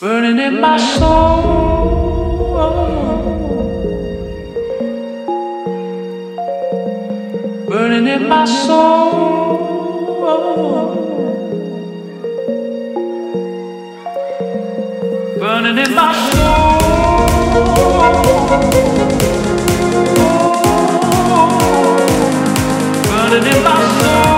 burning in my soul. Burning in my soul. Burning in my soul. Burning in my soul.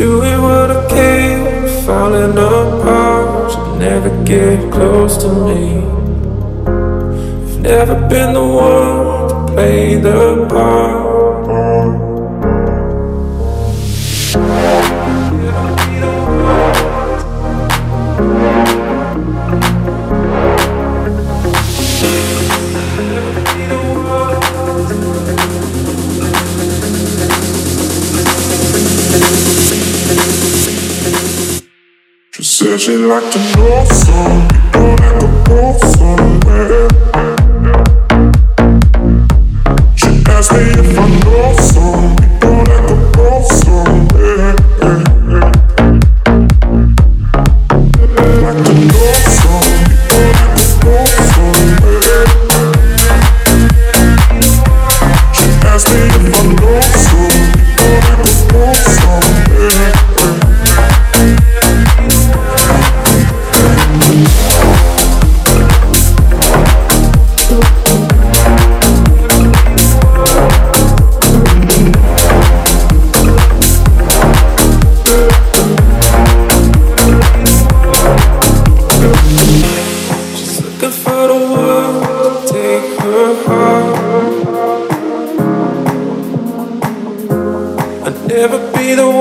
Doing what I can, falling apart. Should never get close to me. I've never been the one to play the part. Said she liked to know some people that could go somewhere? She asked me if I know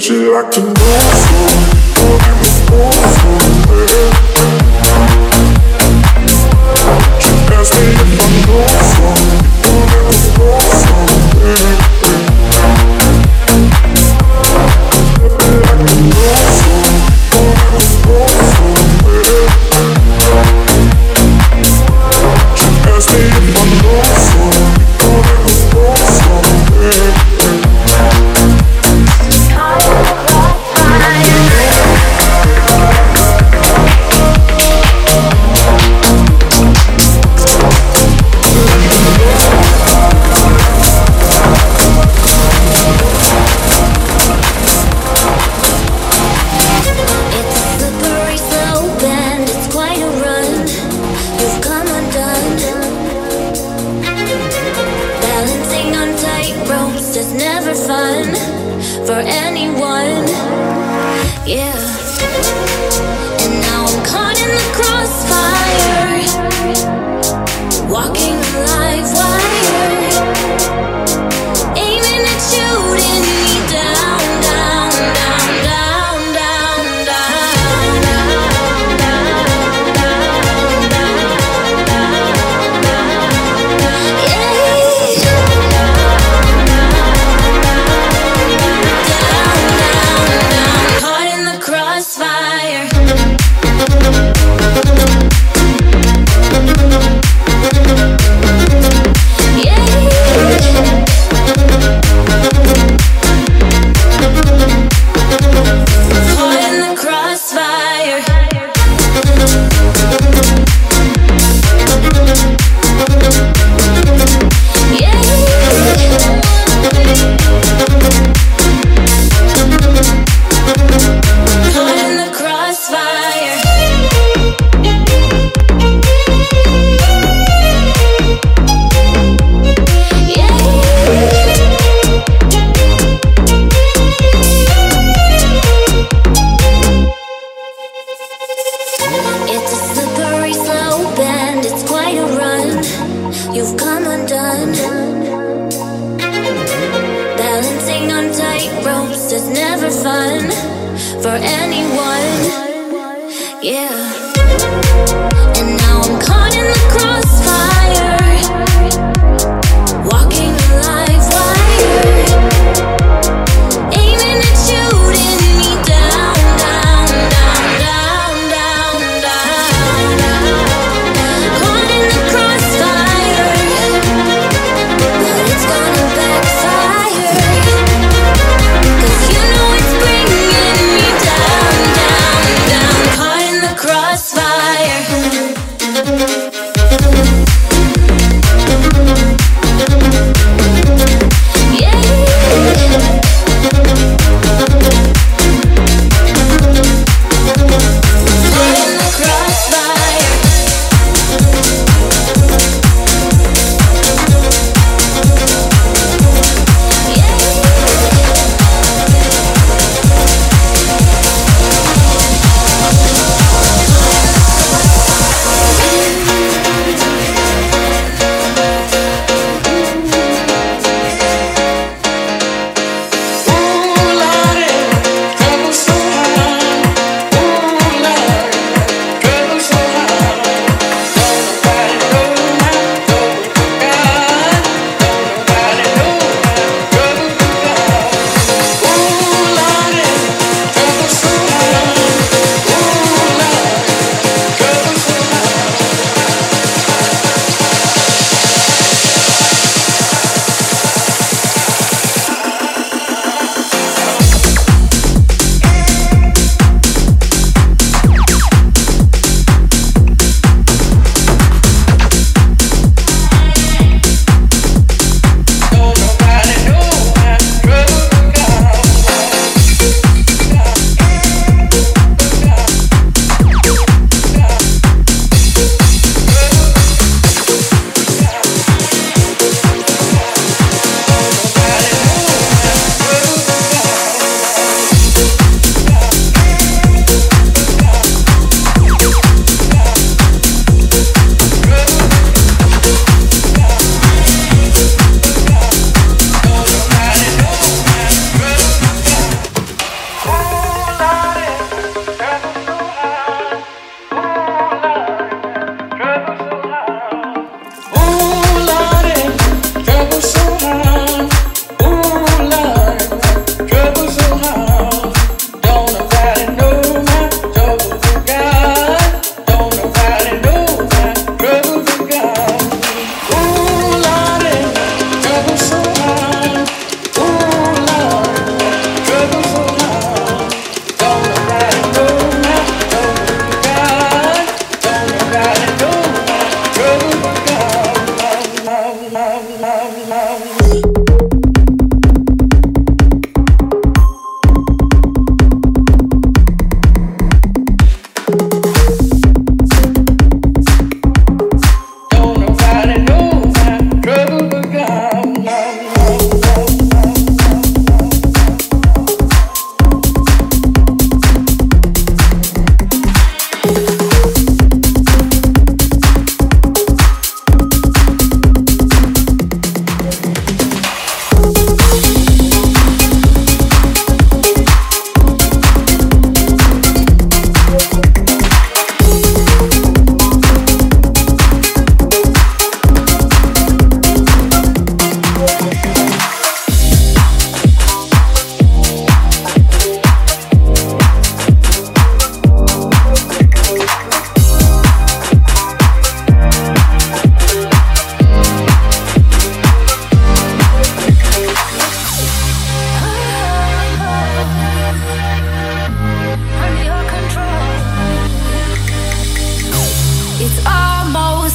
Would you like to know?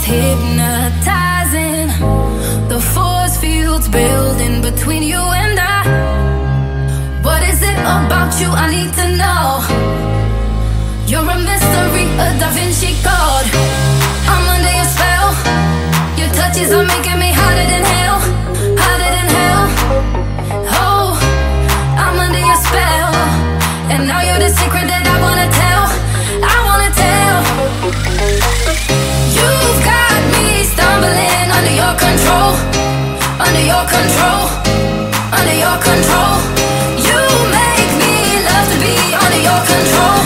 hypnotizing. The force field's building between you and I. What is it about you I need to know? You're a mystery, a Da Vinci Code. I'm under your spell. Your touches are making under your control, under your control. You make me love to be under your control,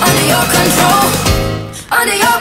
under your control, under your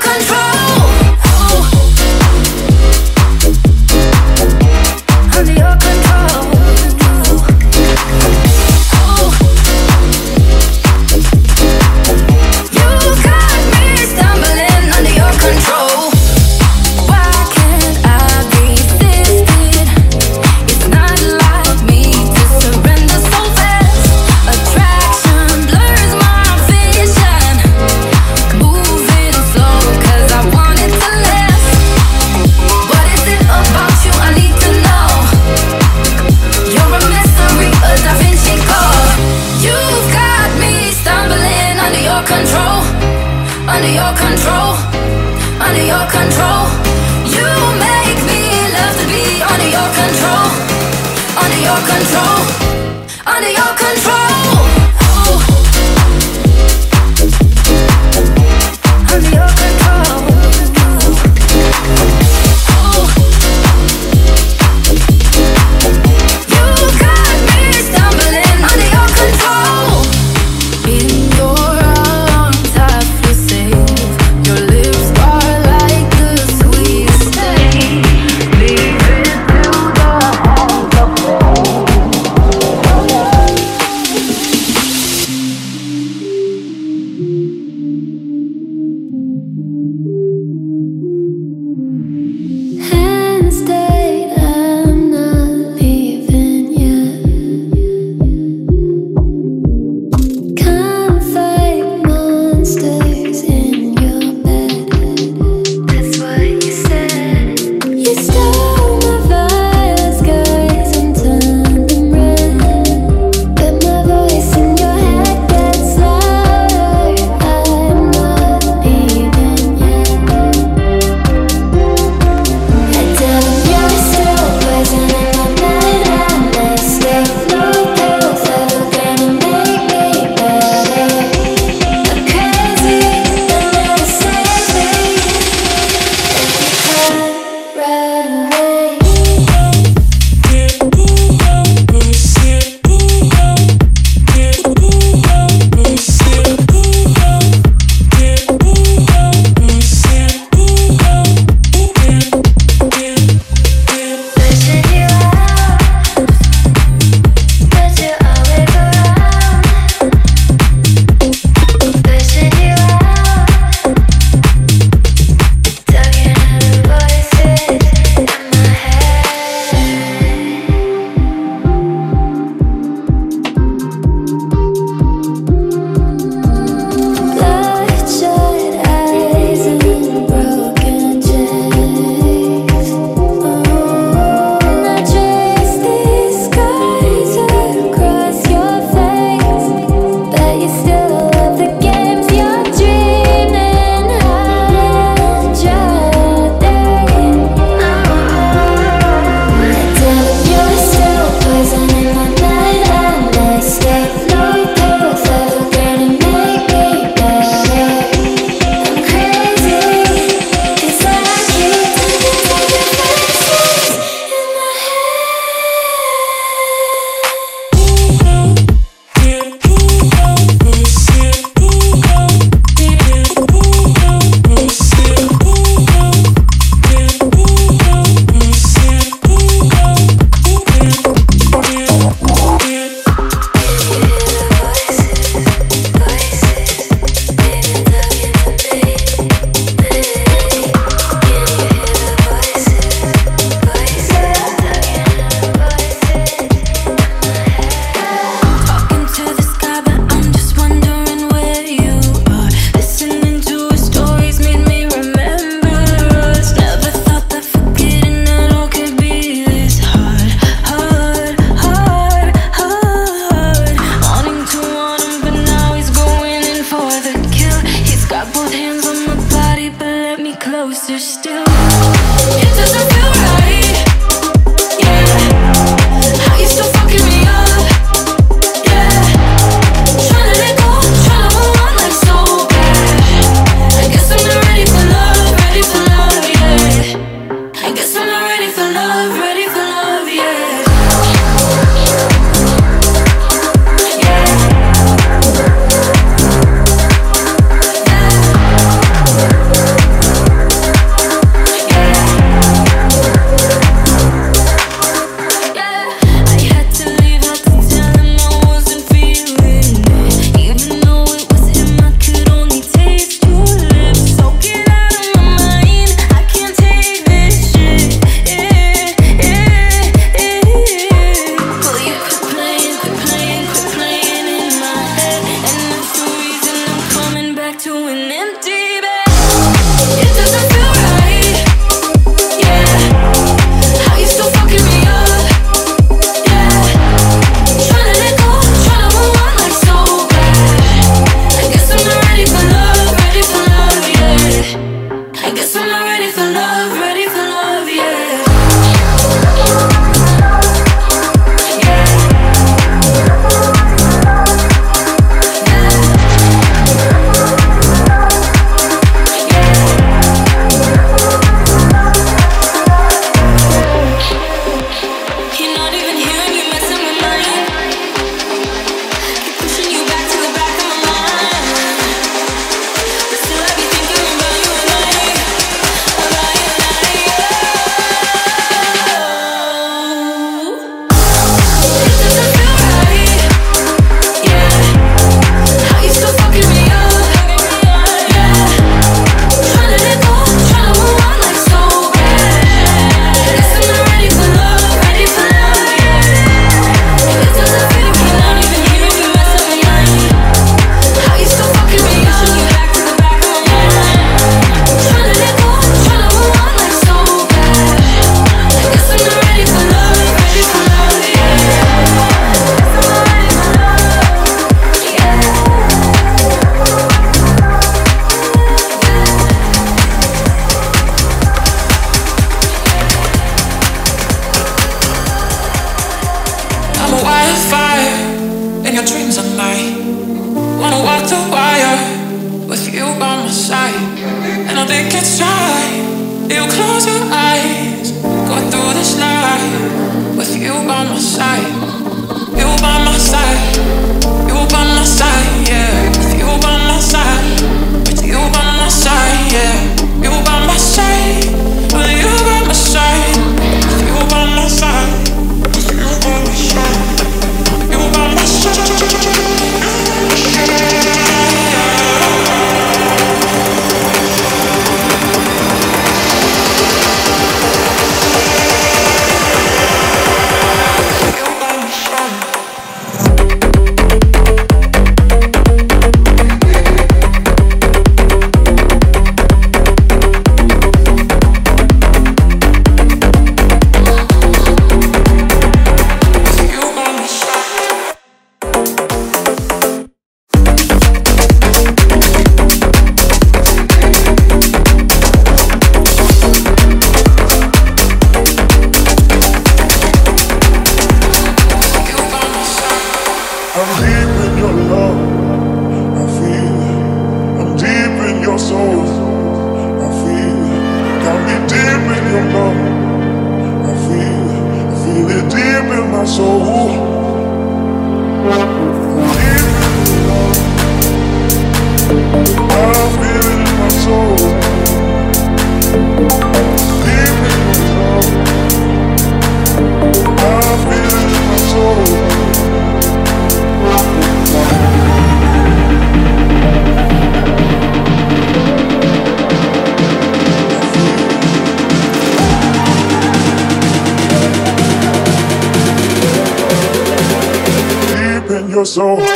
deep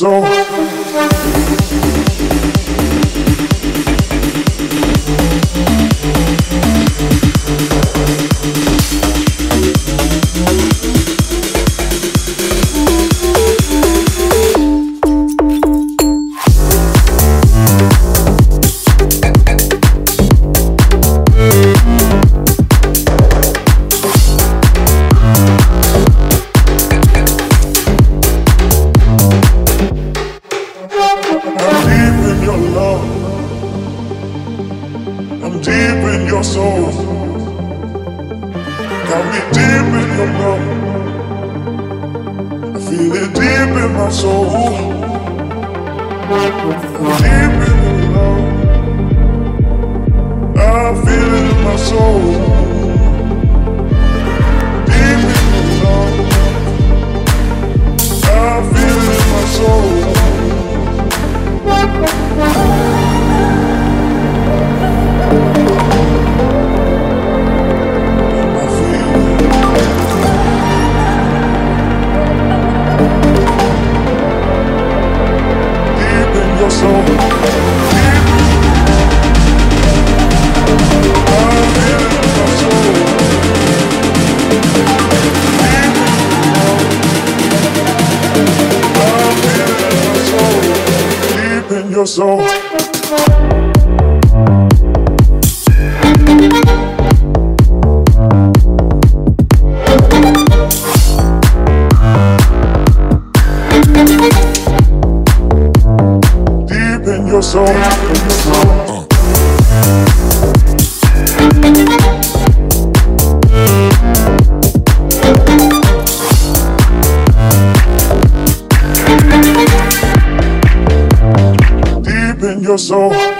your your soul.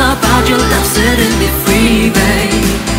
about your love, set and be free, babe.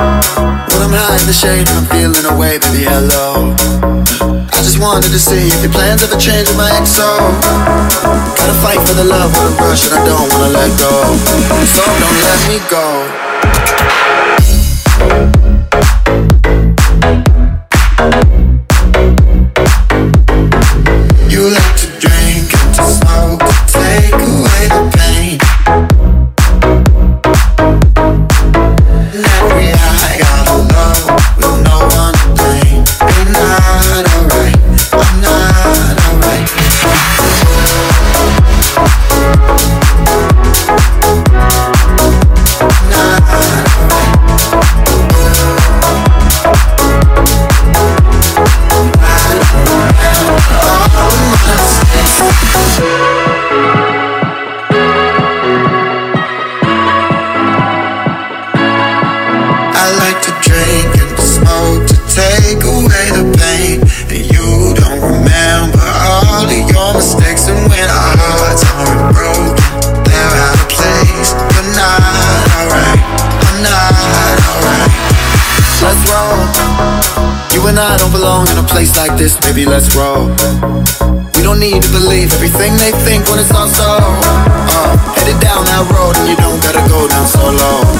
When I'm high in the shade and I'm feeling a away, baby, hello. I just wanted to see if your plans ever change my XO. Gotta fight for the love, but I'm and I don't wanna let go. So don't let me go. place like this, baby, let's roll. We don't need to believe everything they think when it's all so. Uh, headed down that road and you don't gotta go down so low.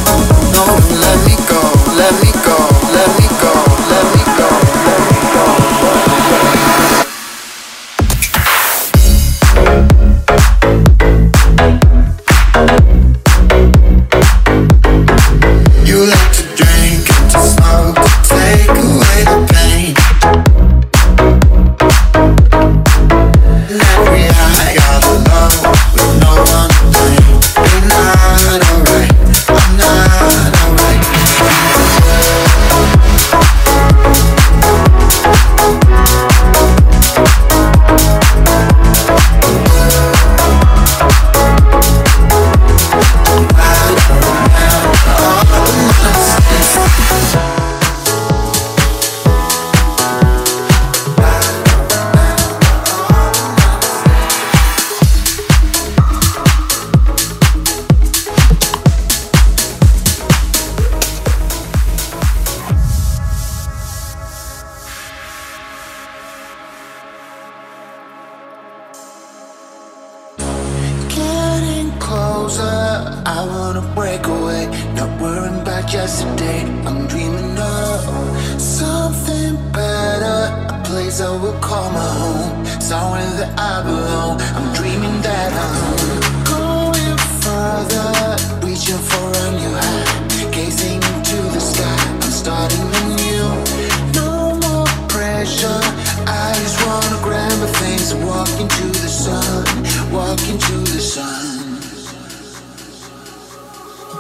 To walk into the sun, walk into the sun.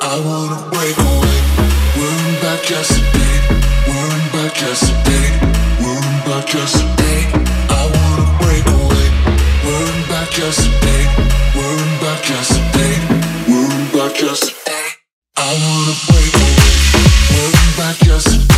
I wanna wake, away. worrying about just a bit, worrying about just a bit, worrying about just a bit. I wanna break away, worrying about just a bit, worrying about just a bit, worrying about just a bit. I wanna break away, worrying about just a bit.